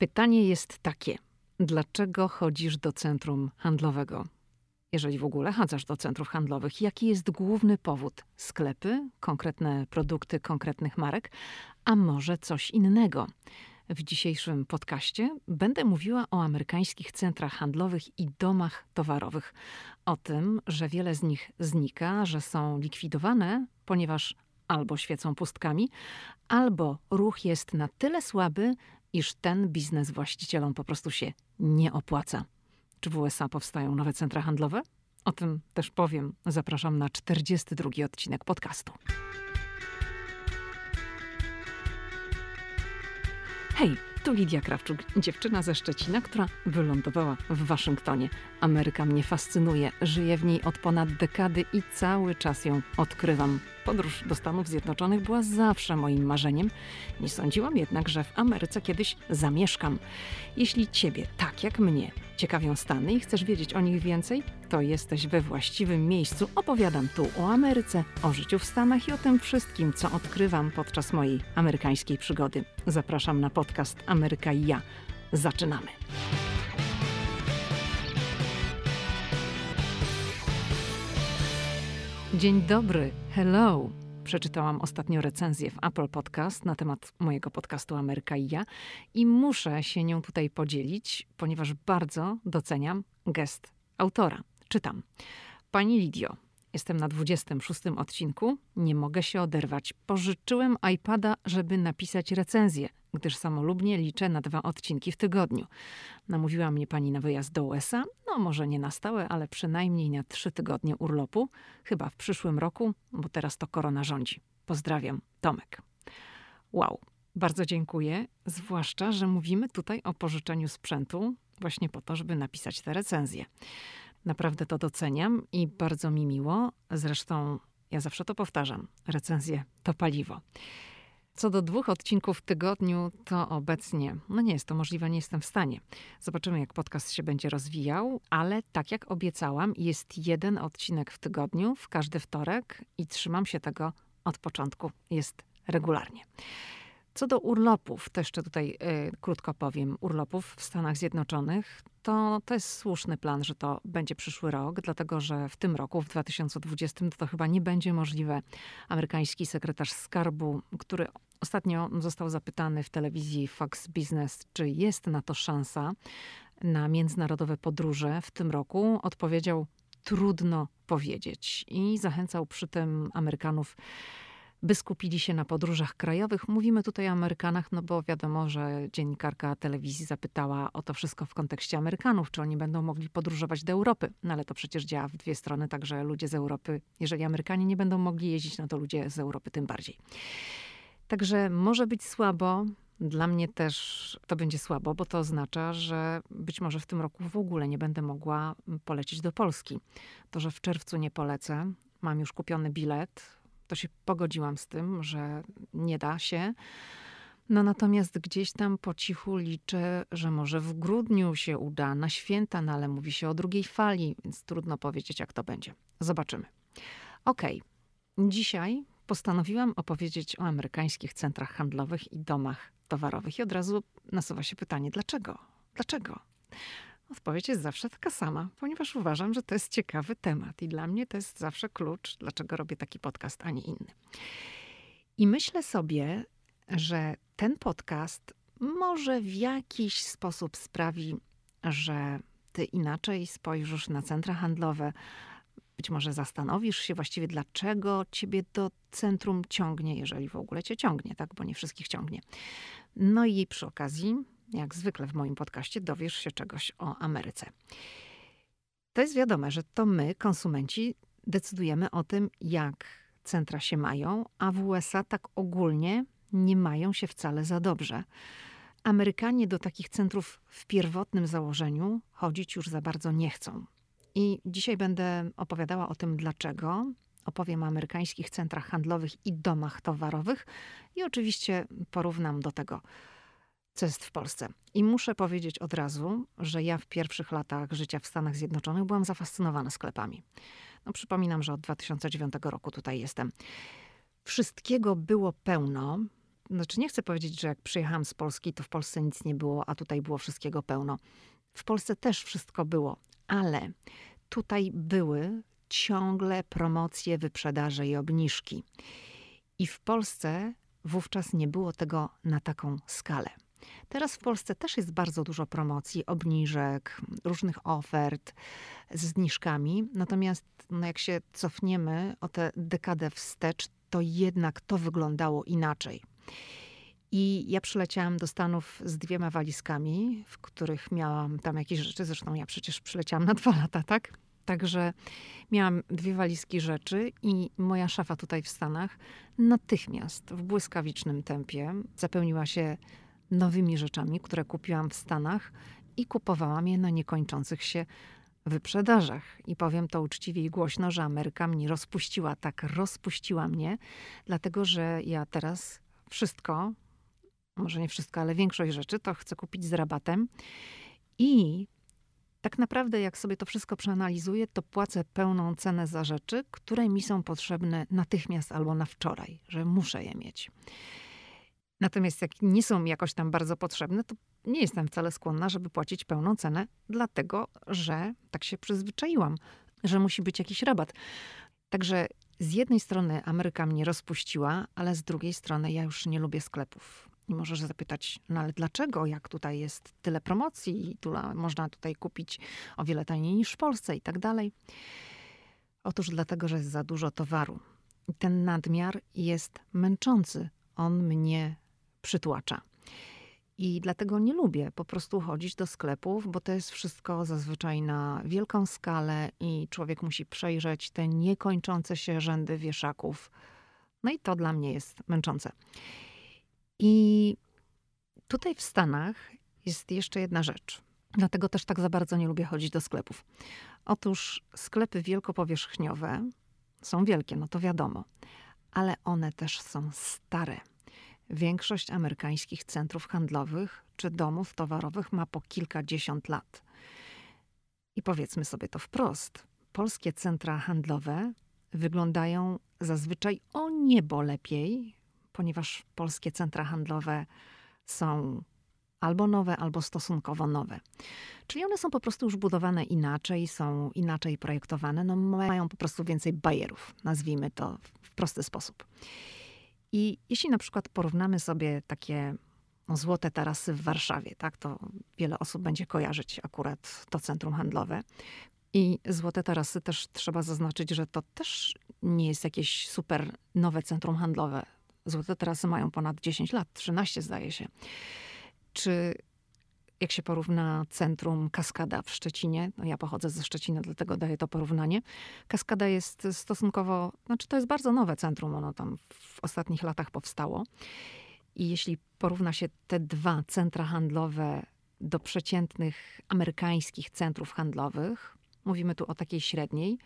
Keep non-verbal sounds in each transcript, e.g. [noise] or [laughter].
Pytanie jest takie: dlaczego chodzisz do centrum handlowego? Jeżeli w ogóle chadzasz do centrów handlowych, jaki jest główny powód? Sklepy, konkretne produkty konkretnych marek, a może coś innego? W dzisiejszym podcaście będę mówiła o amerykańskich centrach handlowych i domach towarowych. O tym, że wiele z nich znika, że są likwidowane, ponieważ albo świecą pustkami, albo ruch jest na tyle słaby, iż ten biznes właścicielom po prostu się nie opłaca. Czy w USA powstają nowe centra handlowe? O tym też powiem. Zapraszam na 42 odcinek podcastu. Hej, tu Lidia Krawczuk, dziewczyna ze Szczecina, która wylądowała w Waszyngtonie. Ameryka mnie fascynuje, żyję w niej od ponad dekady i cały czas ją odkrywam. Podróż do Stanów Zjednoczonych była zawsze moim marzeniem. Nie sądziłam jednak, że w Ameryce kiedyś zamieszkam. Jeśli Ciebie, tak jak mnie, ciekawią Stany i chcesz wiedzieć o nich więcej, to jesteś we właściwym miejscu. Opowiadam tu o Ameryce, o życiu w Stanach i o tym wszystkim, co odkrywam podczas mojej amerykańskiej przygody. Zapraszam na podcast Ameryka i ja. Zaczynamy. Dzień dobry, hello. Przeczytałam ostatnio recenzję w Apple Podcast na temat mojego podcastu Ameryka i ja i muszę się nią tutaj podzielić, ponieważ bardzo doceniam gest autora. Czytam. Pani Lidio, Jestem na 26 odcinku. Nie mogę się oderwać. Pożyczyłem iPada, żeby napisać recenzję, gdyż samolubnie liczę na dwa odcinki w tygodniu. Namówiła mnie pani na wyjazd do USA, no może nie na stałe, ale przynajmniej na trzy tygodnie urlopu, chyba w przyszłym roku, bo teraz to korona rządzi. Pozdrawiam, Tomek. Wow, bardzo dziękuję, zwłaszcza, że mówimy tutaj o pożyczeniu sprzętu właśnie po to, żeby napisać tę recenzję. Naprawdę to doceniam i bardzo mi miło. Zresztą ja zawsze to powtarzam: recenzje to paliwo. Co do dwóch odcinków w tygodniu, to obecnie, no nie jest to możliwe, nie jestem w stanie. Zobaczymy, jak podcast się będzie rozwijał, ale tak jak obiecałam, jest jeden odcinek w tygodniu, w każdy wtorek i trzymam się tego od początku. Jest regularnie. Co do urlopów, to jeszcze tutaj y, krótko powiem, urlopów w Stanach Zjednoczonych, to, to jest słuszny plan, że to będzie przyszły rok, dlatego że w tym roku, w 2020, to, chyba nie będzie możliwe. Amerykański sekretarz skarbu, który ostatnio został zapytany w telewizji Fox Business, czy jest na to szansa na międzynarodowe podróże w tym roku, odpowiedział: Trudno powiedzieć. I zachęcał przy tym Amerykanów by skupili się na podróżach krajowych. Mówimy tutaj o Amerykanach, no bo wiadomo, że dziennikarka telewizji zapytała o to wszystko w kontekście Amerykanów, czy oni będą mogli podróżować do Europy. No ale to przecież działa w dwie strony, także ludzie z Europy, jeżeli Amerykanie nie będą mogli jeździć, no to ludzie z Europy tym bardziej. Także może być słabo. Dla mnie też to będzie słabo, bo to oznacza, że być może w tym roku w ogóle nie będę mogła polecieć do Polski. To, że w czerwcu nie polecę, mam już kupiony bilet, to się pogodziłam z tym, że nie da się. No natomiast gdzieś tam po cichu liczę, że może w grudniu się uda, na święta, no ale mówi się o drugiej fali, więc trudno powiedzieć, jak to będzie. Zobaczymy. Okej, okay. dzisiaj postanowiłam opowiedzieć o amerykańskich centrach handlowych i domach towarowych. I od razu nasuwa się pytanie, dlaczego? Dlaczego? Odpowiedź jest zawsze taka sama, ponieważ uważam, że to jest ciekawy temat i dla mnie to jest zawsze klucz, dlaczego robię taki podcast, a nie inny. I myślę sobie, że ten podcast może w jakiś sposób sprawi, że ty inaczej spojrzysz na centra handlowe. Być może zastanowisz się właściwie, dlaczego ciebie do centrum ciągnie, jeżeli w ogóle cię ciągnie, tak? Bo nie wszystkich ciągnie. No i przy okazji jak zwykle w moim podcaście, dowiesz się czegoś o Ameryce. To jest wiadome, że to my, konsumenci, decydujemy o tym, jak centra się mają, a w USA tak ogólnie nie mają się wcale za dobrze. Amerykanie do takich centrów w pierwotnym założeniu chodzić już za bardzo nie chcą. I dzisiaj będę opowiadała o tym, dlaczego. Opowiem o amerykańskich centrach handlowych i domach towarowych i oczywiście porównam do tego co jest w Polsce. I muszę powiedzieć od razu, że ja w pierwszych latach życia w Stanach Zjednoczonych byłam zafascynowana sklepami. No, przypominam, że od 2009 roku tutaj jestem. Wszystkiego było pełno. znaczy nie chcę powiedzieć, że jak przyjechałam z Polski, to w Polsce nic nie było, a tutaj było wszystkiego pełno. W Polsce też wszystko było, ale tutaj były ciągle promocje, wyprzedaże i obniżki. I w Polsce wówczas nie było tego na taką skalę. Teraz w Polsce też jest bardzo dużo promocji, obniżek, różnych ofert z zniżkami. Natomiast no jak się cofniemy o tę dekadę wstecz, to jednak to wyglądało inaczej. I ja przyleciałam do Stanów z dwiema walizkami, w których miałam tam jakieś rzeczy. Zresztą ja przecież przyleciałam na dwa lata, tak? Także miałam dwie walizki rzeczy i moja szafa tutaj w Stanach natychmiast w błyskawicznym tempie zapełniła się nowymi rzeczami, które kupiłam w Stanach i kupowałam je na niekończących się wyprzedażach. I powiem to uczciwie i głośno, że Ameryka mnie rozpuściła, tak rozpuściła mnie, dlatego że ja teraz wszystko, może nie wszystko, ale większość rzeczy to chcę kupić z rabatem. I tak naprawdę, jak sobie to wszystko przeanalizuję, to płacę pełną cenę za rzeczy, które mi są potrzebne natychmiast albo na wczoraj, że muszę je mieć. Natomiast jak nie są mi jakoś tam bardzo potrzebne, to nie jestem wcale skłonna, żeby płacić pełną cenę, dlatego że tak się przyzwyczaiłam, że musi być jakiś rabat. Także z jednej strony Ameryka mnie rozpuściła, ale z drugiej strony ja już nie lubię sklepów. I możesz zapytać, no ale dlaczego, jak tutaj jest tyle promocji i można tutaj kupić o wiele taniej niż w Polsce i tak dalej. Otóż dlatego, że jest za dużo towaru. I ten nadmiar jest męczący. On mnie przytłacza. I dlatego nie lubię po prostu chodzić do sklepów, bo to jest wszystko zazwyczaj na wielką skalę i człowiek musi przejrzeć te niekończące się rzędy wieszaków. No i to dla mnie jest męczące. I tutaj w Stanach jest jeszcze jedna rzecz. Dlatego też tak za bardzo nie lubię chodzić do sklepów. Otóż sklepy wielkopowierzchniowe są wielkie, no to wiadomo, ale one też są stare. Większość amerykańskich centrów handlowych czy domów towarowych ma po kilkadziesiąt lat. I powiedzmy sobie to wprost: polskie centra handlowe wyglądają zazwyczaj o niebo lepiej, ponieważ polskie centra handlowe są albo nowe, albo stosunkowo nowe. Czyli one są po prostu już budowane inaczej, są inaczej projektowane, no mają po prostu więcej bajerów, nazwijmy to w prosty sposób. I jeśli na przykład porównamy sobie takie no, złote tarasy w Warszawie, tak, to wiele osób będzie kojarzyć akurat to centrum handlowe. I złote tarasy też trzeba zaznaczyć, że to też nie jest jakieś super nowe centrum handlowe. Złote tarasy mają ponad 10 lat, 13 zdaje się. Czy jak się porówna centrum Kaskada w Szczecinie, no ja pochodzę ze Szczecina, dlatego daję to porównanie. Kaskada jest stosunkowo, znaczy to jest bardzo nowe centrum, ono tam w ostatnich latach powstało. I jeśli porówna się te dwa centra handlowe do przeciętnych amerykańskich centrów handlowych, mówimy tu o takiej średniej,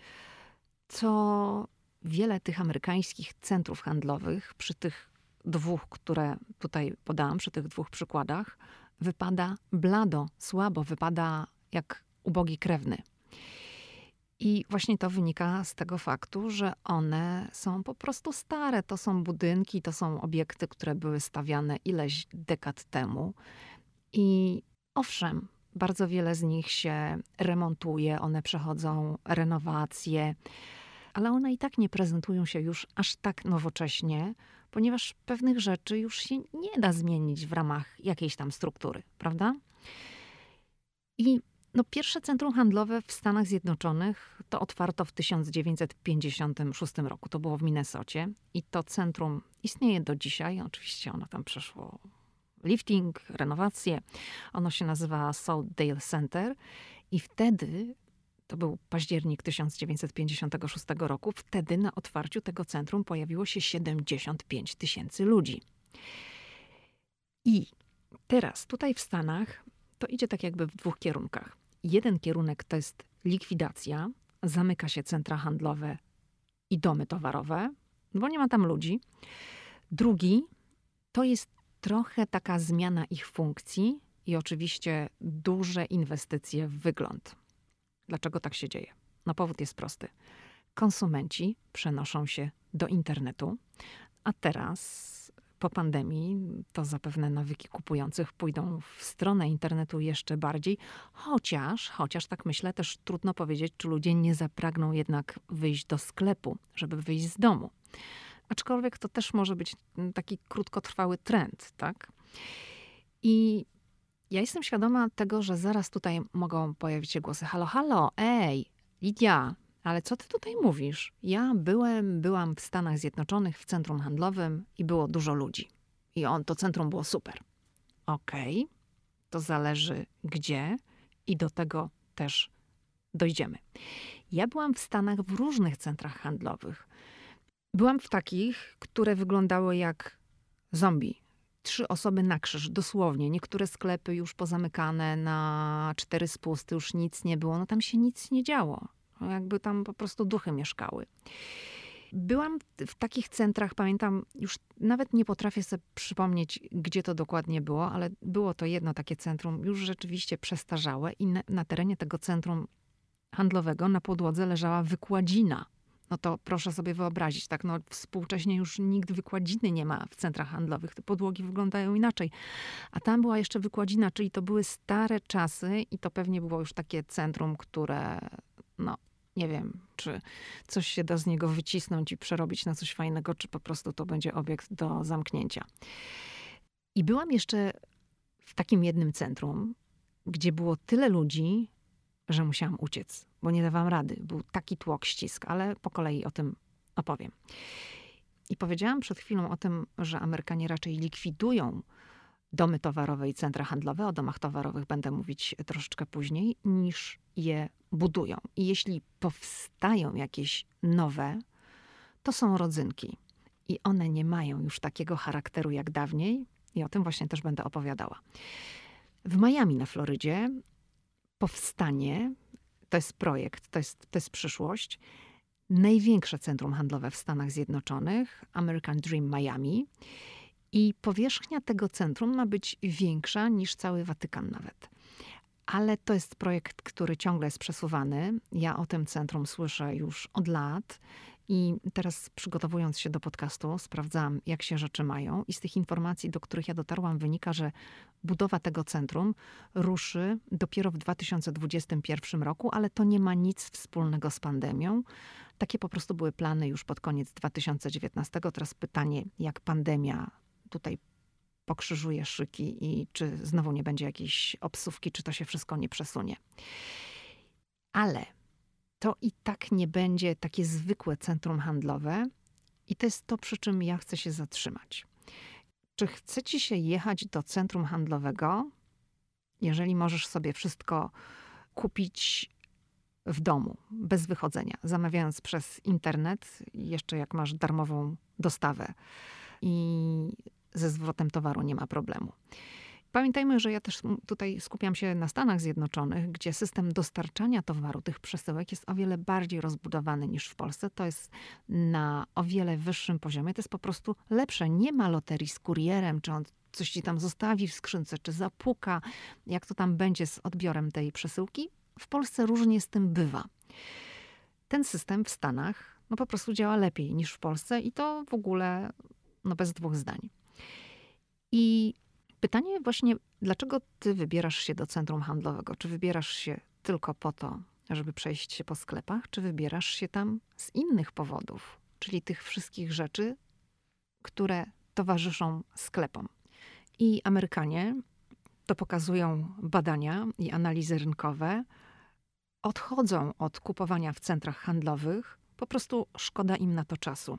to wiele tych amerykańskich centrów handlowych przy tych dwóch, które tutaj podałam, przy tych dwóch przykładach, wypada blado, słabo, wypada jak ubogi krewny. I właśnie to wynika z tego faktu, że one są po prostu stare. To są budynki, to są obiekty, które były stawiane ileś dekad temu. I owszem, bardzo wiele z nich się remontuje, one przechodzą renowacje, ale one i tak nie prezentują się już aż tak nowocześnie, ponieważ pewnych rzeczy już się nie da zmienić w ramach jakiejś tam struktury, prawda? I no, pierwsze centrum handlowe w Stanach Zjednoczonych to otwarto w 1956 roku. To było w Minnesocie i to centrum istnieje do dzisiaj. Oczywiście ono tam przeszło lifting, renowację. Ono się nazywa Southdale Center i wtedy to był październik 1956 roku. Wtedy na otwarciu tego centrum pojawiło się 75 tysięcy ludzi. I teraz tutaj w Stanach to idzie tak jakby w dwóch kierunkach. Jeden kierunek to jest likwidacja, zamyka się centra handlowe i domy towarowe, bo nie ma tam ludzi. Drugi to jest trochę taka zmiana ich funkcji i oczywiście duże inwestycje w wygląd. Dlaczego tak się dzieje? No powód jest prosty. Konsumenci przenoszą się do internetu, a teraz po pandemii to zapewne nawyki kupujących pójdą w stronę internetu jeszcze bardziej, chociaż, chociaż tak myślę, też trudno powiedzieć, czy ludzie nie zapragną jednak wyjść do sklepu, żeby wyjść z domu. Aczkolwiek to też może być taki krótkotrwały trend, tak? I ja jestem świadoma tego, że zaraz tutaj mogą pojawić się głosy: halo, halo, ej, Lidia, ale co ty tutaj mówisz? Ja byłem, byłam w Stanach Zjednoczonych w centrum handlowym i było dużo ludzi. I on, to centrum było super. Okej, okay, to zależy gdzie i do tego też dojdziemy. Ja byłam w Stanach w różnych centrach handlowych. Byłam w takich, które wyglądały jak zombie. Trzy osoby na krzyż, dosłownie. Niektóre sklepy już pozamykane na cztery spusty, już nic nie było. No tam się nic nie działo. No, jakby tam po prostu duchy mieszkały. Byłam w takich centrach, pamiętam, już nawet nie potrafię sobie przypomnieć, gdzie to dokładnie było, ale było to jedno takie centrum, już rzeczywiście przestarzałe, i na, na terenie tego centrum handlowego na podłodze leżała wykładzina. No to proszę sobie wyobrazić, tak, no współcześnie już nikt wykładziny nie ma w centrach handlowych. Te podłogi wyglądają inaczej. A tam była jeszcze wykładzina, czyli to były stare czasy i to pewnie było już takie centrum, które no, nie wiem, czy coś się da z niego wycisnąć i przerobić na coś fajnego, czy po prostu to będzie obiekt do zamknięcia. I byłam jeszcze w takim jednym centrum, gdzie było tyle ludzi, że musiałam uciec, bo nie dawałam rady. Był taki tłok, ścisk, ale po kolei o tym opowiem. I powiedziałam przed chwilą o tym, że Amerykanie raczej likwidują domy towarowe i centra handlowe. O domach towarowych będę mówić troszeczkę później, niż je budują. I jeśli powstają jakieś nowe, to są rodzynki. I one nie mają już takiego charakteru jak dawniej, i o tym właśnie też będę opowiadała. W Miami na Florydzie powstanie, to jest projekt, to jest, to jest przyszłość, największe centrum handlowe w Stanach Zjednoczonych, American Dream Miami. I powierzchnia tego centrum ma być większa niż cały Watykan nawet. Ale to jest projekt, który ciągle jest przesuwany. Ja o tym centrum słyszę już od lat. I teraz przygotowując się do podcastu, sprawdzałam, jak się rzeczy mają, i z tych informacji, do których ja dotarłam, wynika, że budowa tego centrum ruszy dopiero w 2021 roku, ale to nie ma nic wspólnego z pandemią. Takie po prostu były plany już pod koniec 2019. Teraz pytanie, jak pandemia tutaj pokrzyżuje szyki i czy znowu nie będzie jakiejś obsówki, czy to się wszystko nie przesunie. Ale to i tak nie będzie takie zwykłe centrum handlowe i to jest to, przy czym ja chcę się zatrzymać. Czy chcecie się jechać do centrum handlowego, jeżeli możesz sobie wszystko kupić w domu, bez wychodzenia, zamawiając przez internet, jeszcze jak masz darmową dostawę i ze zwrotem towaru nie ma problemu. Pamiętajmy, że ja też tutaj skupiam się na Stanach Zjednoczonych, gdzie system dostarczania towaru, tych przesyłek jest o wiele bardziej rozbudowany niż w Polsce. To jest na o wiele wyższym poziomie. To jest po prostu lepsze. Nie ma loterii z kurierem, czy on coś ci tam zostawi w skrzynce, czy zapuka, jak to tam będzie z odbiorem tej przesyłki. W Polsce różnie z tym bywa. Ten system w Stanach no po prostu działa lepiej niż w Polsce i to w ogóle no bez dwóch zdań. I pytanie właśnie, dlaczego ty wybierasz się do centrum handlowego? Czy wybierasz się tylko po to, żeby przejść się po sklepach, czy wybierasz się tam z innych powodów, czyli tych wszystkich rzeczy, które towarzyszą sklepom? I Amerykanie, to pokazują badania i analizy rynkowe, odchodzą od kupowania w centrach handlowych, po prostu szkoda im na to czasu.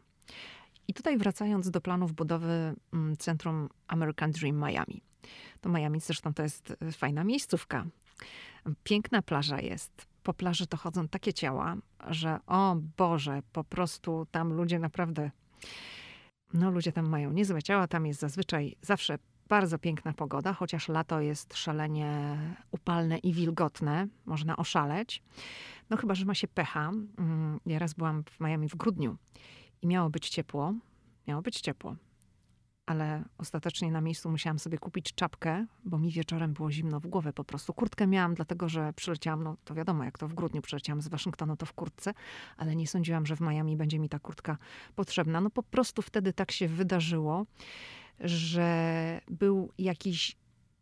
I tutaj wracając do planów budowy mm, centrum American Dream Miami. To Miami zresztą to jest e, fajna miejscówka. Piękna plaża jest. Po plaży to chodzą takie ciała, że o Boże, po prostu tam ludzie naprawdę. No, ludzie tam mają niezłe ciała. Tam jest zazwyczaj zawsze bardzo piękna pogoda, chociaż lato jest szalenie upalne i wilgotne. Można oszaleć. No, chyba, że ma się pecha. Mm, ja raz byłam w Miami w grudniu i miało być ciepło. Miało być ciepło. Ale ostatecznie na miejscu musiałam sobie kupić czapkę, bo mi wieczorem było zimno w głowę po prostu. Kurtkę miałam, dlatego że przyleciałam, no to wiadomo, jak to w grudniu przyleciałam z Waszyngtonu, to w kurtce, ale nie sądziłam, że w Miami będzie mi ta kurtka potrzebna. No po prostu wtedy tak się wydarzyło, że był jakiś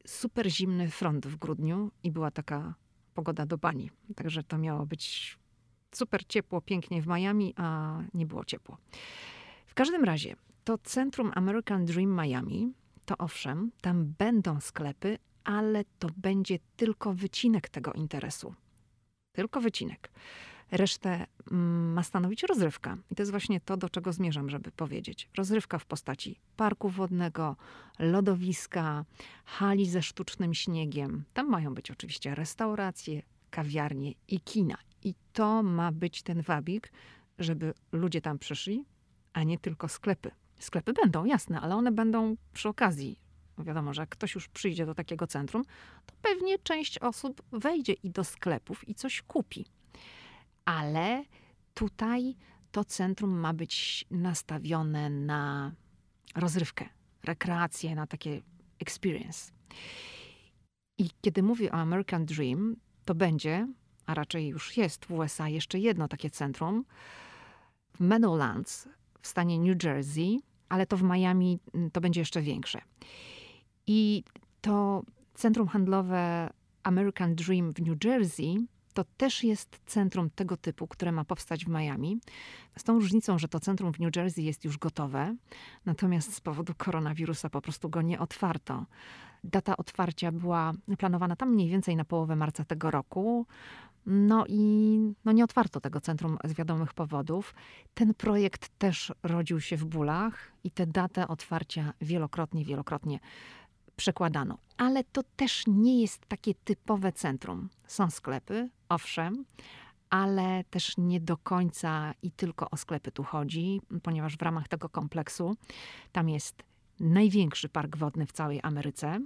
super zimny front w grudniu i była taka pogoda do bani. Także to miało być super ciepło, pięknie w Miami, a nie było ciepło. W każdym razie, to centrum American Dream Miami, to owszem, tam będą sklepy, ale to będzie tylko wycinek tego interesu. Tylko wycinek. Resztę mm, ma stanowić rozrywka. I to jest właśnie to, do czego zmierzam, żeby powiedzieć. Rozrywka w postaci parku wodnego, lodowiska, hali ze sztucznym śniegiem. Tam mają być oczywiście restauracje, kawiarnie i kina. I to ma być ten wabik, żeby ludzie tam przyszli, a nie tylko sklepy. Sklepy będą, jasne, ale one będą przy okazji. Wiadomo, że jak ktoś już przyjdzie do takiego centrum, to pewnie część osób wejdzie i do sklepów i coś kupi. Ale tutaj to centrum ma być nastawione na rozrywkę, rekreację, na takie experience. I kiedy mówię o American Dream, to będzie, a raczej już jest w USA jeszcze jedno takie centrum w Meadowlands w stanie New Jersey, ale to w Miami mm, to będzie jeszcze większe. I to centrum handlowe American Dream w New Jersey to też jest centrum tego typu, które ma powstać w Miami. Z tą różnicą, że to centrum w New Jersey jest już gotowe, natomiast z powodu koronawirusa po prostu go nie otwarto. Data otwarcia była planowana tam mniej więcej na połowę marca tego roku. No i no nie otwarto tego centrum z wiadomych powodów. Ten projekt też rodził się w bólach i tę datę otwarcia wielokrotnie, wielokrotnie przekładano. Ale to też nie jest takie typowe centrum. Są sklepy, owszem, ale też nie do końca i tylko o sklepy tu chodzi, ponieważ w ramach tego kompleksu tam jest największy park wodny w całej Ameryce.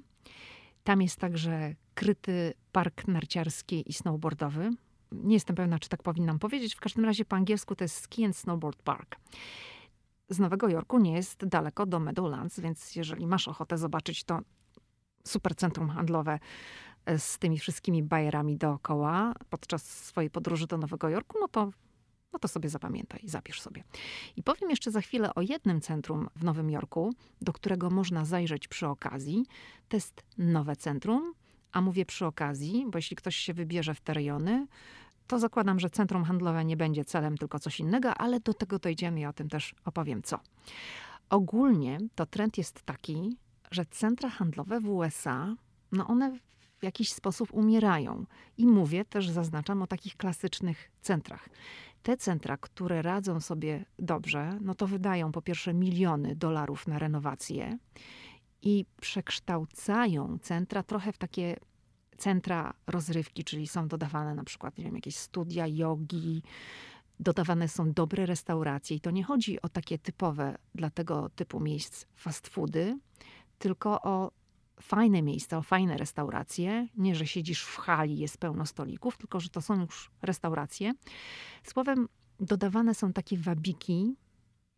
Tam jest także kryty park narciarski i snowboardowy. Nie jestem pewna, czy tak powinnam powiedzieć. W każdym razie po angielsku to jest Ski and Snowboard Park. Z Nowego Jorku nie jest daleko do Meadowlands, więc jeżeli masz ochotę zobaczyć to super centrum handlowe e, z tymi wszystkimi bajerami dookoła podczas swojej podróży do Nowego Jorku, no to, no to sobie zapamiętaj, zapisz sobie. I powiem jeszcze za chwilę o jednym centrum w Nowym Jorku, do którego można zajrzeć przy okazji. To jest nowe centrum, a mówię przy okazji, bo jeśli ktoś się wybierze w te rejony, to zakładam, że centrum handlowe nie będzie celem, tylko coś innego, ale do tego dojdziemy i o tym też opowiem co. Ogólnie to trend jest taki, że centra handlowe w USA, no one w jakiś sposób umierają. I mówię też, zaznaczam o takich klasycznych centrach. Te centra, które radzą sobie dobrze, no to wydają po pierwsze miliony dolarów na renowację i przekształcają centra trochę w takie centra rozrywki, czyli są dodawane na przykład, nie wiem, jakieś studia jogi, dodawane są dobre restauracje. I to nie chodzi o takie typowe dla tego typu miejsc fast foody, tylko o fajne miejsca, o fajne restauracje. Nie, że siedzisz w hali, jest pełno stolików, tylko że to są już restauracje. Słowem, dodawane są takie wabiki,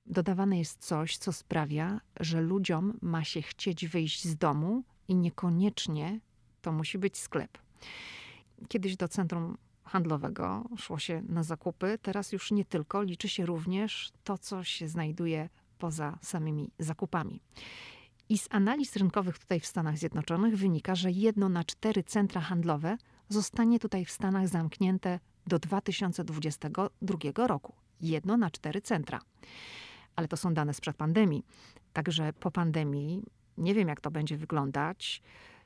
dodawane jest coś, co sprawia, że ludziom ma się chcieć wyjść z domu i niekoniecznie to musi być sklep. Kiedyś do centrum handlowego szło się na zakupy, teraz już nie tylko, liczy się również to, co się znajduje poza samymi zakupami. I z analiz rynkowych tutaj w Stanach Zjednoczonych wynika, że jedno na cztery centra handlowe zostanie tutaj w Stanach zamknięte do 2022 roku. Jedno na cztery centra. Ale to są dane sprzed pandemii. Także po pandemii nie wiem, jak to będzie wyglądać.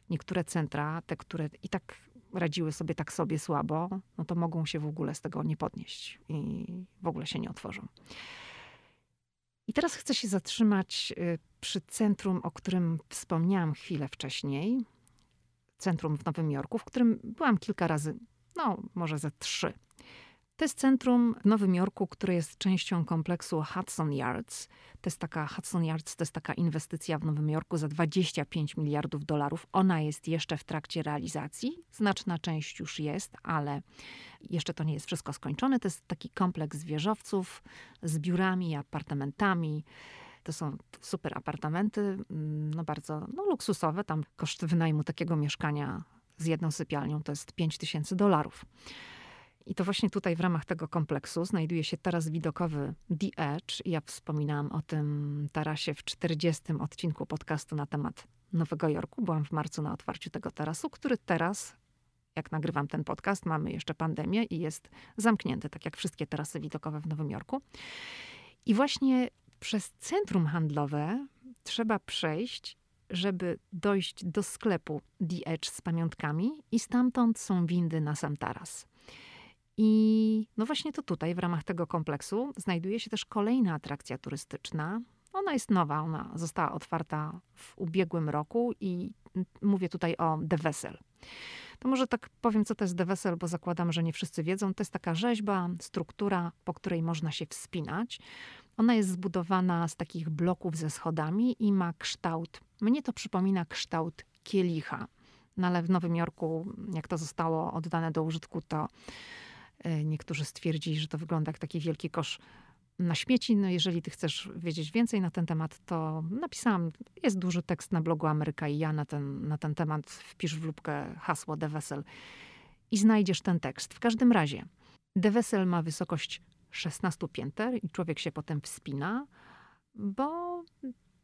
Niektóre centra, te, które i tak radziły sobie tak sobie słabo, no to mogą się w ogóle z tego nie podnieść i w ogóle się nie otworzą. I teraz chcę się zatrzymać y, przy centrum, o którym wspomniałam chwilę wcześniej. Centrum w Nowym Jorku, w którym byłam kilka razy, no może ze trzy. To jest centrum w Nowym Jorku, które jest częścią kompleksu Hudson Yards. To jest taka Hudson Yards, to jest taka inwestycja w Nowym Jorku za 25 miliardów dolarów. Ona jest jeszcze w trakcie realizacji. Znaczna część już jest, ale jeszcze to nie jest wszystko skończone. To jest taki kompleks wieżowców z biurami apartamentami. To są super apartamenty, mm, no bardzo no, luksusowe. Tam koszt wynajmu takiego mieszkania z jedną sypialnią to jest 5 tysięcy dolarów. I to właśnie tutaj w ramach tego kompleksu znajduje się taras widokowy The Edge. Ja wspominałam o tym tarasie w 40 odcinku podcastu na temat Nowego Jorku. Byłam w marcu na otwarciu tego tarasu, który teraz, jak nagrywam ten podcast, mamy jeszcze pandemię i jest zamknięty, tak jak wszystkie tarasy widokowe w Nowym Jorku. I właśnie przez centrum handlowe trzeba przejść, żeby dojść do sklepu The Edge z pamiątkami i stamtąd są windy na sam taras. I no właśnie to tutaj, w ramach tego kompleksu, znajduje się też kolejna atrakcja turystyczna. Ona jest nowa, ona została otwarta w ubiegłym roku i mówię tutaj o The Vessel. To może tak powiem, co to jest The Vessel, bo zakładam, że nie wszyscy wiedzą. To jest taka rzeźba, struktura, po której można się wspinać. Ona jest zbudowana z takich bloków ze schodami i ma kształt, mnie to przypomina kształt kielicha. No ale w Nowym Jorku, jak to zostało oddane do użytku, to e, niektórzy stwierdzili, że to wygląda jak taki wielki kosz na śmieci. No jeżeli ty chcesz wiedzieć więcej na ten temat, to napisałam, jest duży tekst na blogu Ameryka i ja na ten, na ten temat. Wpisz w lubkę hasło The Vessel i znajdziesz ten tekst. W każdym razie, The Vessel ma wysokość 16 pięter i człowiek się potem wspina, bo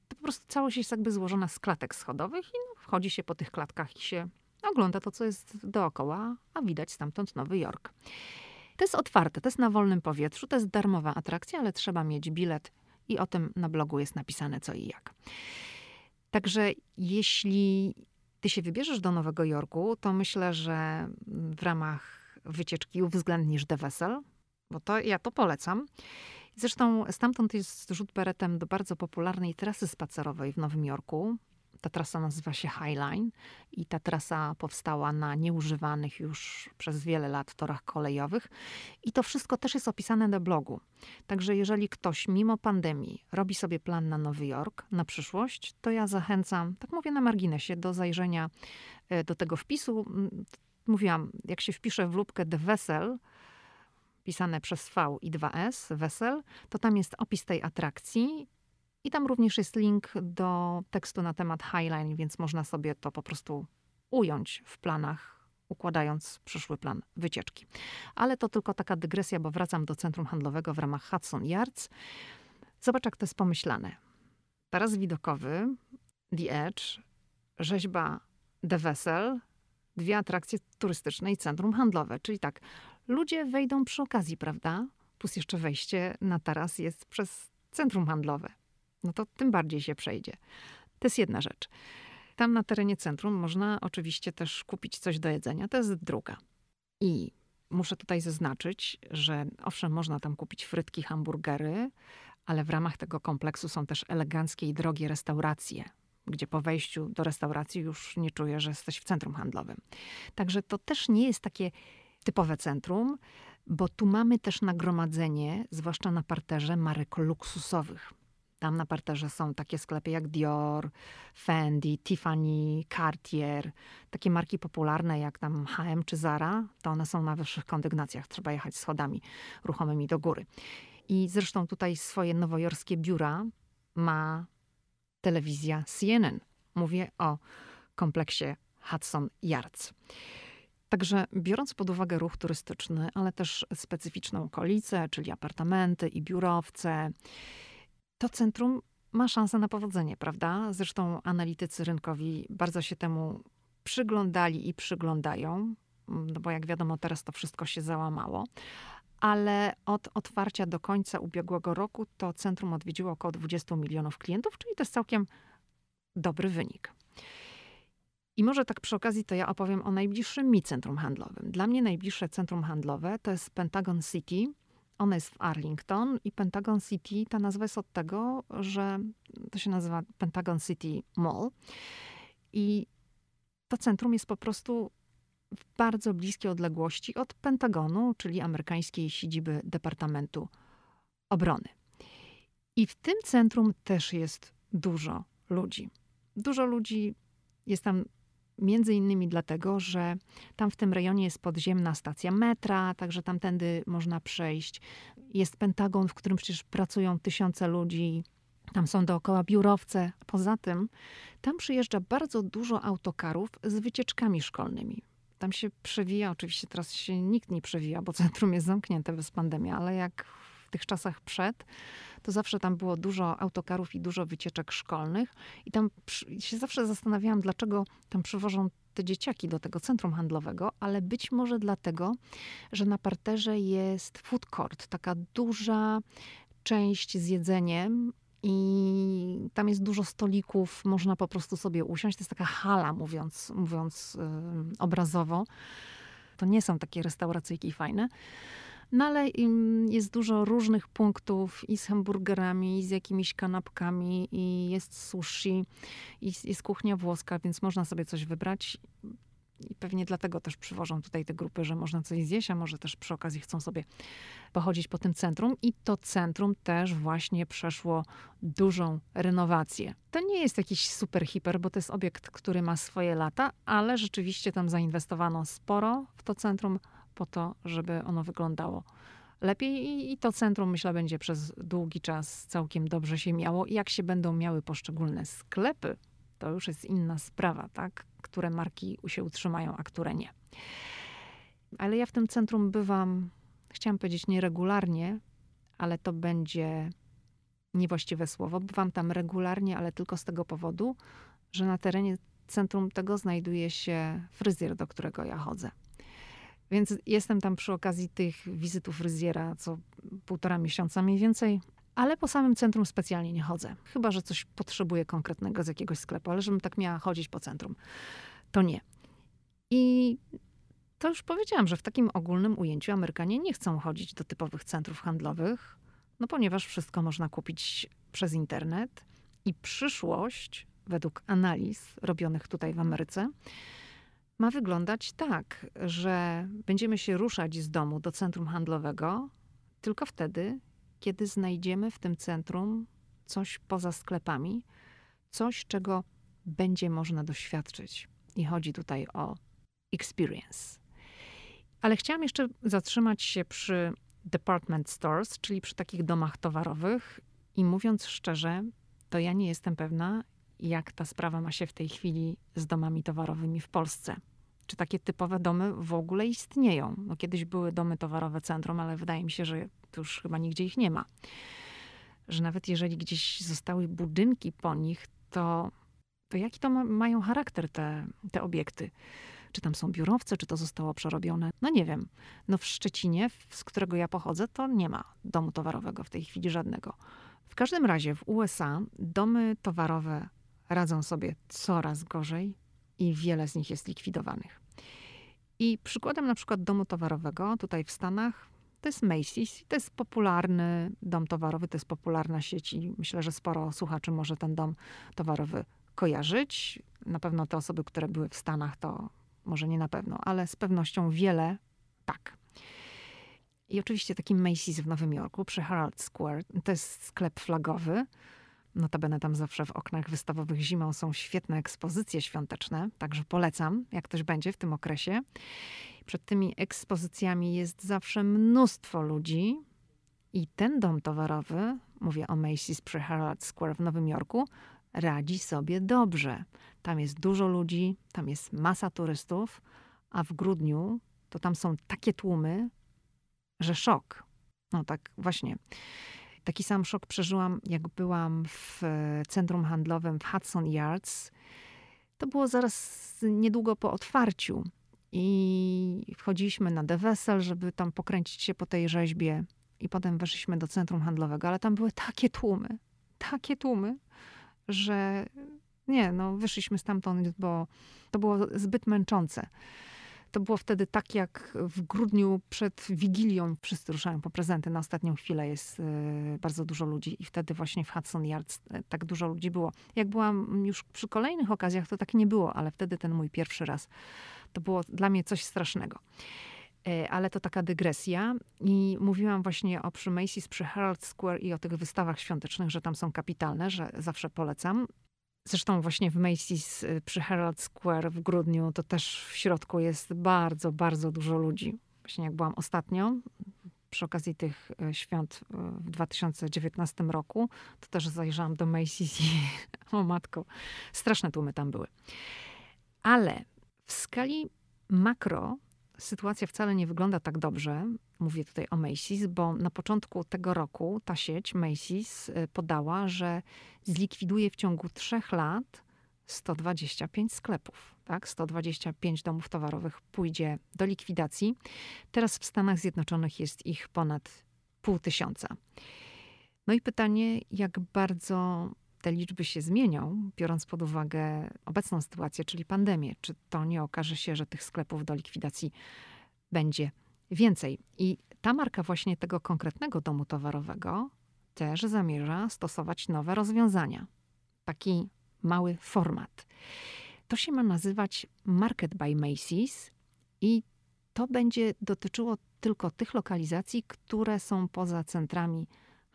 to po prostu całość jest jakby złożona z klatek schodowych i no, wchodzi się po tych klatkach i się ogląda to, co jest dookoła, a widać stamtąd Nowy Jork. To jest otwarte, to jest na wolnym powietrzu, to jest darmowa atrakcja, ale trzeba mieć bilet i o tym na blogu jest napisane co i jak. Także jeśli ty się wybierzesz do Nowego Jorku, to myślę, że w ramach wycieczki uwzględnisz The Vessel, bo to ja to polecam. Zresztą stamtąd jest rzut beretem do bardzo popularnej trasy spacerowej w Nowym Jorku. Ta trasa nazywa się Highline i ta trasa powstała na nieużywanych już przez wiele lat torach kolejowych. I to wszystko też jest opisane na blogu. Także jeżeli ktoś mimo pandemii robi sobie plan na Nowy Jork, na przyszłość, to ja zachęcam, tak mówię na marginesie, do zajrzenia e, do tego wpisu. Mówiłam, jak się wpisze w lubkę The Vessel, pisane przez V i 2S, Wesel, to tam jest opis tej atrakcji i tam również jest link do tekstu na temat Highline, więc można sobie to po prostu ująć w planach, układając przyszły plan wycieczki. Ale to tylko taka dygresja, bo wracam do centrum handlowego w ramach Hudson Yards. Zobacz, jak to jest pomyślane. Taras widokowy, The Edge, rzeźba The Vessel, dwie atrakcje turystyczne i centrum handlowe. Czyli tak, ludzie wejdą przy okazji, prawda? Plus jeszcze wejście na taras jest przez centrum handlowe. No to tym bardziej się przejdzie. To jest jedna rzecz. Tam na terenie centrum można oczywiście też kupić coś do jedzenia. To jest druga. I muszę tutaj zaznaczyć, że owszem, można tam kupić frytki, hamburgery, ale w ramach tego kompleksu są też eleganckie i drogie restauracje, gdzie po wejściu do restauracji już nie czujesz, że jesteś w centrum handlowym. Także to też nie jest takie typowe centrum, bo tu mamy też nagromadzenie, zwłaszcza na parterze, marek luksusowych. Tam na parterze są takie sklepy jak Dior, Fendi, Tiffany, Cartier. Takie marki popularne jak tam H&M czy Zara, to one są na wyższych kondygnacjach. Trzeba jechać schodami ruchomymi do góry. I zresztą tutaj swoje nowojorskie biura ma telewizja CNN. Mówię o kompleksie Hudson Yards. Także biorąc pod uwagę ruch turystyczny, ale też specyficzną okolicę, czyli apartamenty i biurowce, to centrum ma szansę na powodzenie, prawda? Zresztą analitycy rynkowi bardzo się temu przyglądali i przyglądają, no bo jak wiadomo, teraz to wszystko się załamało. Ale od otwarcia do końca ubiegłego roku to centrum odwiedziło około 20 milionów klientów, czyli to jest całkiem dobry wynik. I może tak przy okazji to ja opowiem o najbliższym mi centrum handlowym. Dla mnie najbliższe centrum handlowe to jest Pentagon City. Ono jest w Arlington i Pentagon City, ta nazwa jest od tego, że to się nazywa Pentagon City Mall. I to centrum jest po prostu w bardzo bliskiej odległości od Pentagonu, czyli amerykańskiej siedziby Departamentu Obrony. I w tym centrum też jest dużo ludzi. Dużo ludzi jest tam Między innymi dlatego, że tam w tym rejonie jest podziemna stacja metra, także tamtędy można przejść. Jest Pentagon, w którym przecież pracują tysiące ludzi. Tam są dookoła biurowce. Poza tym tam przyjeżdża bardzo dużo autokarów z wycieczkami szkolnymi. Tam się przewija, oczywiście teraz się nikt nie przewija, bo centrum jest zamknięte bez pandemii, ale jak w tych czasach przed, to zawsze tam było dużo autokarów i dużo wycieczek szkolnych. I tam się zawsze zastanawiałam, dlaczego tam przywożą te dzieciaki do tego centrum handlowego, ale być może dlatego, że na parterze jest food court, taka duża część z jedzeniem i tam jest dużo stolików, można po prostu sobie usiąść. To jest taka hala, mówiąc, mówiąc yy, obrazowo. To nie są takie restauracyjki fajne. No ale jest dużo różnych punktów i z hamburgerami, i z jakimiś kanapkami, i jest sushi, i jest kuchnia włoska, więc można sobie coś wybrać. I pewnie dlatego też przywożą tutaj te grupy, że można coś zjeść, a może też przy okazji chcą sobie pochodzić po tym centrum. I to centrum też właśnie przeszło dużą renowację. To nie jest jakiś super hiper, bo to jest obiekt, który ma swoje lata, ale rzeczywiście tam zainwestowano sporo w to centrum po to, żeby ono wyglądało lepiej i, i to centrum, myślę, będzie przez długi czas całkiem dobrze się miało. I jak się będą miały poszczególne sklepy, to już jest inna sprawa, tak? Które marki się utrzymają, a które nie. Ale ja w tym centrum bywam, chciałam powiedzieć nieregularnie, ale to będzie niewłaściwe słowo. Bywam tam regularnie, ale tylko z tego powodu, że na terenie centrum tego znajduje się fryzjer, do którego ja chodzę. Więc jestem tam przy okazji tych wizytów fryzjera co półtora miesiąca mniej więcej, ale po samym centrum specjalnie nie chodzę. Chyba, że coś potrzebuję konkretnego z jakiegoś sklepu, ale żebym tak miała chodzić po centrum, to nie. I to już powiedziałam, że w takim ogólnym ujęciu Amerykanie nie chcą chodzić do typowych centrów handlowych, no ponieważ wszystko można kupić przez internet i przyszłość, według analiz robionych tutaj w Ameryce, ma wyglądać tak, że będziemy się ruszać z domu do centrum handlowego tylko wtedy, kiedy znajdziemy w tym centrum coś poza sklepami, coś, czego będzie można doświadczyć. I chodzi tutaj o experience. Ale chciałam jeszcze zatrzymać się przy department stores, czyli przy takich domach towarowych. I mówiąc szczerze, to ja nie jestem pewna, jak ta sprawa ma się w tej chwili z domami towarowymi w Polsce. Czy takie typowe domy w ogóle istnieją? No, kiedyś były domy towarowe centrum, ale wydaje mi się, że już chyba nigdzie ich nie ma. Że nawet jeżeli gdzieś zostały budynki po nich, to, to jaki to ma, mają charakter te, te obiekty? Czy tam są biurowce, czy to zostało przerobione? No nie wiem. No w Szczecinie, z którego ja pochodzę, to nie ma domu towarowego w tej chwili żadnego. W każdym razie w USA domy towarowe radzą sobie coraz gorzej i wiele z nich jest likwidowanych. I przykładem na przykład domu towarowego tutaj w Stanach to jest Macy's. To jest popularny dom towarowy, to jest popularna sieć i myślę, że sporo słuchaczy może ten dom towarowy kojarzyć. Na pewno te osoby, które były w Stanach, to może nie na pewno, ale z pewnością wiele tak. I oczywiście taki Macy's w Nowym Jorku przy Herald Square, to jest sklep flagowy. Notabene tam zawsze w oknach wystawowych zimą są świetne ekspozycje świąteczne, także polecam, jak ktoś będzie w tym okresie. Przed tymi ekspozycjami jest zawsze mnóstwo ludzi i ten dom towarowy, mówię o Macy's przy Herald Square w Nowym Jorku, radzi sobie dobrze. Tam jest dużo ludzi, tam jest masa turystów, a w grudniu to tam są takie tłumy, że szok. No tak, właśnie. Taki sam szok przeżyłam, jak byłam w centrum handlowym w Hudson Yards. To było zaraz niedługo po otwarciu. I wchodziliśmy na The Vessel, żeby tam pokręcić się po tej rzeźbie. I potem weszliśmy do centrum handlowego, ale tam były takie tłumy, takie tłumy, że nie, no wyszliśmy stamtąd, bo to było zbyt męczące. To było wtedy tak, jak w grudniu przed Wigilią wszyscy ruszają po prezenty. Na ostatnią chwilę jest y, bardzo dużo ludzi i wtedy właśnie w Hudson Yards y, tak dużo ludzi było. Jak byłam już przy kolejnych okazjach, to tak nie było, ale wtedy ten mój pierwszy raz to było dla mnie coś strasznego. Y, ale to taka dygresja. I mówiłam właśnie o przy Macy's, przy Herald Square i o tych wystawach świątecznych, że tam są kapitalne, że zawsze polecam. Zresztą właśnie w Macy's y, przy Herald Square w grudniu to też w środku jest bardzo, bardzo dużo ludzi. Właśnie jak byłam ostatnio, przy okazji tych y, świąt y, w 2019 roku, to też zajrzałam do Macy's i [laughs] o matko, straszne tłumy tam były. Ale w skali makro sytuacja wcale nie wygląda tak dobrze. Mówię tutaj o Macy's, bo na początku tego roku ta sieć Macy's y, podała, że zlikwiduje w ciągu trzech lat 125 sklepów. Tak? 125 domów towarowych pójdzie do likwidacji. Teraz w Stanach Zjednoczonych jest ich ponad pół tysiąca. No i pytanie, jak bardzo te liczby się zmienią, biorąc pod uwagę obecną sytuację, czyli pandemię. Czy to nie okaże się, że tych sklepów do likwidacji będzie więcej? I ta marka właśnie tego konkretnego domu towarowego też zamierza stosować nowe rozwiązania. Taki mały format. To się ma nazywać Market by Macy's i to będzie dotyczyło tylko tych lokalizacji, które są poza centrami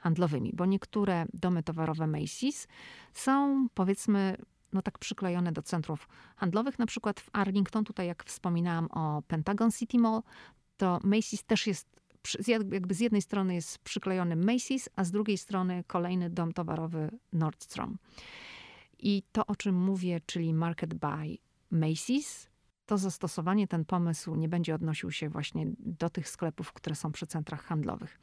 handlowymi, bo niektóre domy towarowe Macy's są powiedzmy no tak przyklejone do centrów handlowych, na przykład w Arlington, tutaj jak wspominałam o Pentagon City Mall, to Macy's też jest jakby z jednej strony jest przyklejony Macy's, a z drugiej strony kolejny dom towarowy Nordstrom. I to, o czym mówię, czyli Market by Macy's, to zastosowanie, ten pomysł nie będzie odnosił się właśnie do tych sklepów, które są przy centrach handlowych.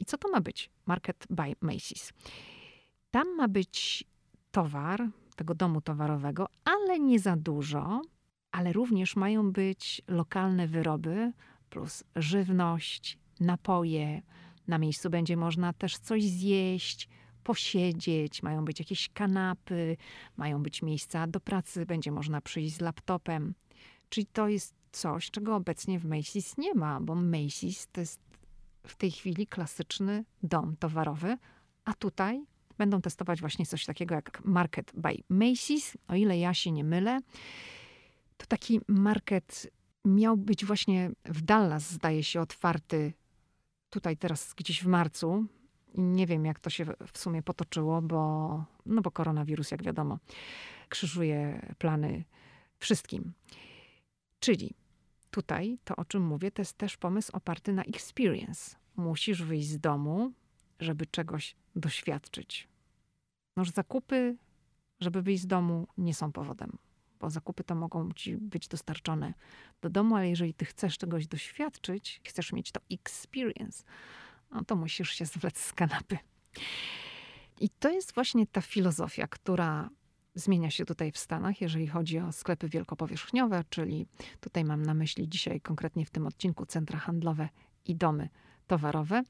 I co to ma być? Market by Macy's. Tam ma być towar tego domu towarowego, ale nie za dużo, ale również mają być lokalne wyroby plus żywność, napoje. Na miejscu będzie można też coś zjeść, posiedzieć, mają być jakieś kanapy, mają być miejsca do pracy, będzie można przyjść z laptopem. Czyli to jest coś, czego obecnie w Macy's nie ma, bo Macy's to jest w tej chwili klasyczny dom towarowy, a tutaj będą testować właśnie coś takiego jak Market by Macy's. O ile ja się nie mylę, to taki market miał być właśnie w Dallas, zdaje się, otwarty tutaj teraz gdzieś w marcu. Nie wiem, jak to się w sumie potoczyło, bo, no bo koronawirus, jak wiadomo, krzyżuje plany wszystkim. Czyli tutaj to, o czym mówię, to jest też pomysł oparty na experience. Musisz wyjść z domu, żeby czegoś doświadczyć. Noż zakupy, żeby wyjść z domu, nie są powodem, bo zakupy to mogą ci być dostarczone do domu, ale jeżeli ty chcesz czegoś doświadczyć, chcesz mieć to experience, no to musisz się zwlec z kanapy. I to jest właśnie ta filozofia, która zmienia się tutaj w Stanach, jeżeli chodzi o sklepy wielkopowierzchniowe, czyli tutaj mam na myśli dzisiaj konkretnie w tym odcinku centra handlowe i domy towarowe.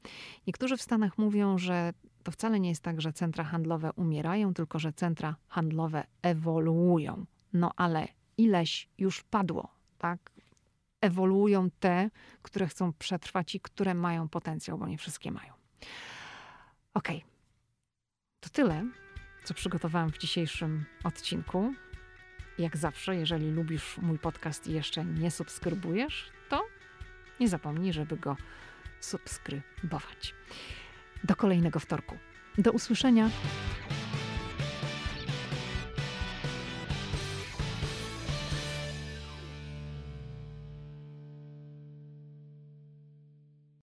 Niektórzy w Stanach mówią, że to wcale nie jest tak, że centra handlowe umierają, tylko że centra handlowe ewoluują. No ale ileś już padło, tak? Ewoluują te, które chcą przetrwać i które mają potencjał, bo nie wszystkie mają. Okej. Okay. To tyle co przygotowałam w dzisiejszym odcinku. Jak zawsze, jeżeli lubisz mój podcast i jeszcze nie subskrybujesz, to nie zapomnij, żeby go subskrybować. Do kolejnego wtorku. Do usłyszenia.